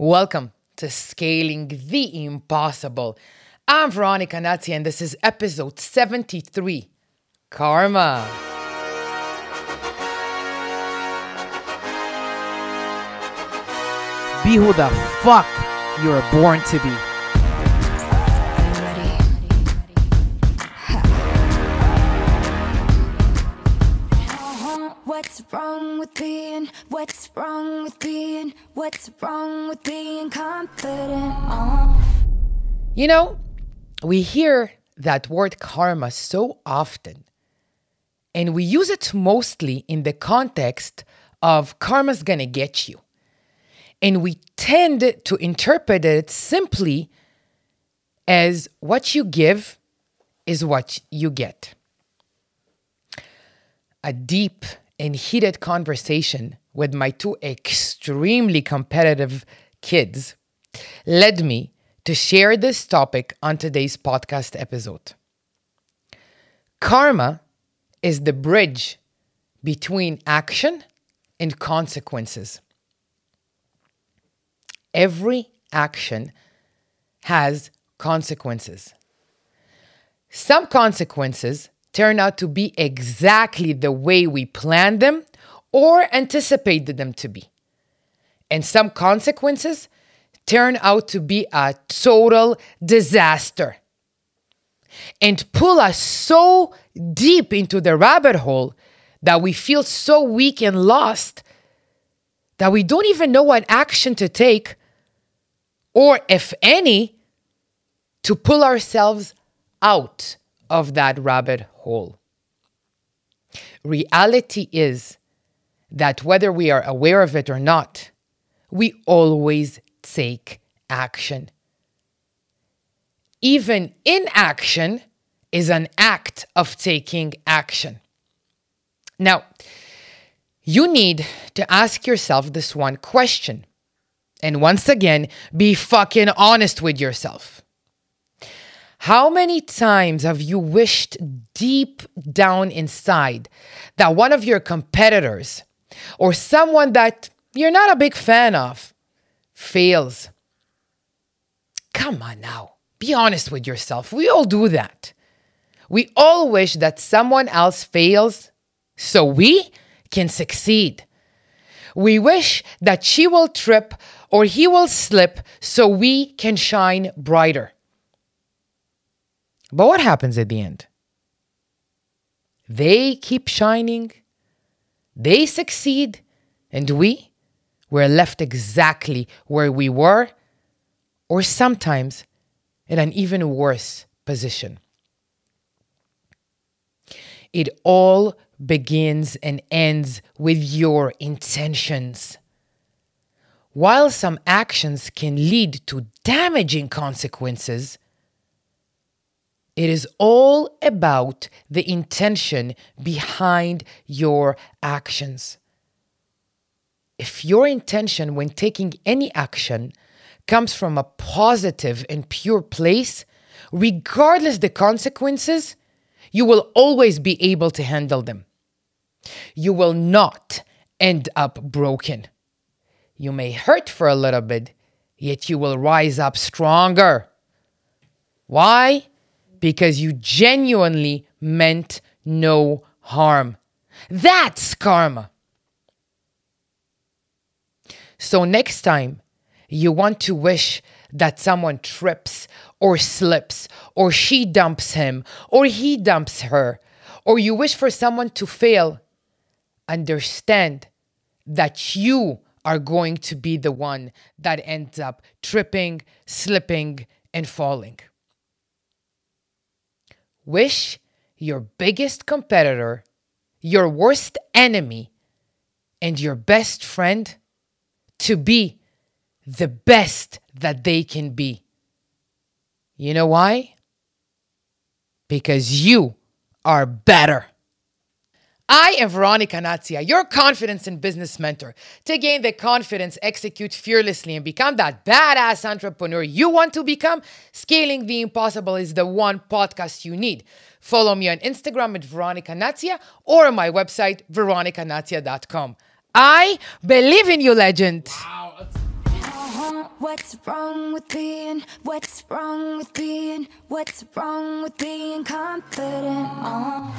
Welcome to Scaling the Impossible. I'm Veronica Nazia, and this is episode 73 Karma. Be who the fuck you were born to be. What's wrong with being? What's wrong with being? What's wrong with being confident? Oh. You know, we hear that word karma so often, and we use it mostly in the context of karma's gonna get you. And we tend to interpret it simply as what you give is what you get. A deep and heated conversation with my two extremely competitive kids led me to share this topic on today's podcast episode. Karma is the bridge between action and consequences. Every action has consequences. Some consequences turn out to be exactly the way we planned them or anticipated them to be. And some consequences turn out to be a total disaster and pull us so deep into the rabbit hole that we feel so weak and lost that we don't even know what action to take or, if any, to pull ourselves out of that rabbit hole. Reality is that whether we are aware of it or not, we always take action. Even inaction is an act of taking action. Now, you need to ask yourself this one question. And once again, be fucking honest with yourself. How many times have you wished deep down inside that one of your competitors or someone that you're not a big fan of fails? Come on now, be honest with yourself. We all do that. We all wish that someone else fails so we can succeed. We wish that she will trip or he will slip so we can shine brighter. But what happens at the end? They keep shining, they succeed, and we, we're left exactly where we were, or sometimes in an even worse position. It all begins and ends with your intentions. While some actions can lead to damaging consequences, it is all about the intention behind your actions. If your intention when taking any action comes from a positive and pure place, regardless the consequences, you will always be able to handle them. You will not end up broken. You may hurt for a little bit, yet you will rise up stronger. Why? Because you genuinely meant no harm. That's karma. So, next time you want to wish that someone trips or slips, or she dumps him, or he dumps her, or you wish for someone to fail, understand that you are going to be the one that ends up tripping, slipping, and falling. Wish your biggest competitor, your worst enemy, and your best friend to be the best that they can be. You know why? Because you are better. I am Veronica Nazia, your confidence and business mentor. To gain the confidence, execute fearlessly, and become that badass entrepreneur you want to become, Scaling the Impossible is the one podcast you need. Follow me on Instagram at Veronica Nazia or on my website, veronicanatzia.com. I believe in you, legend. Uh-huh. Uh, what's wrong with being? What's wrong with being? What's wrong with being confident? Uh.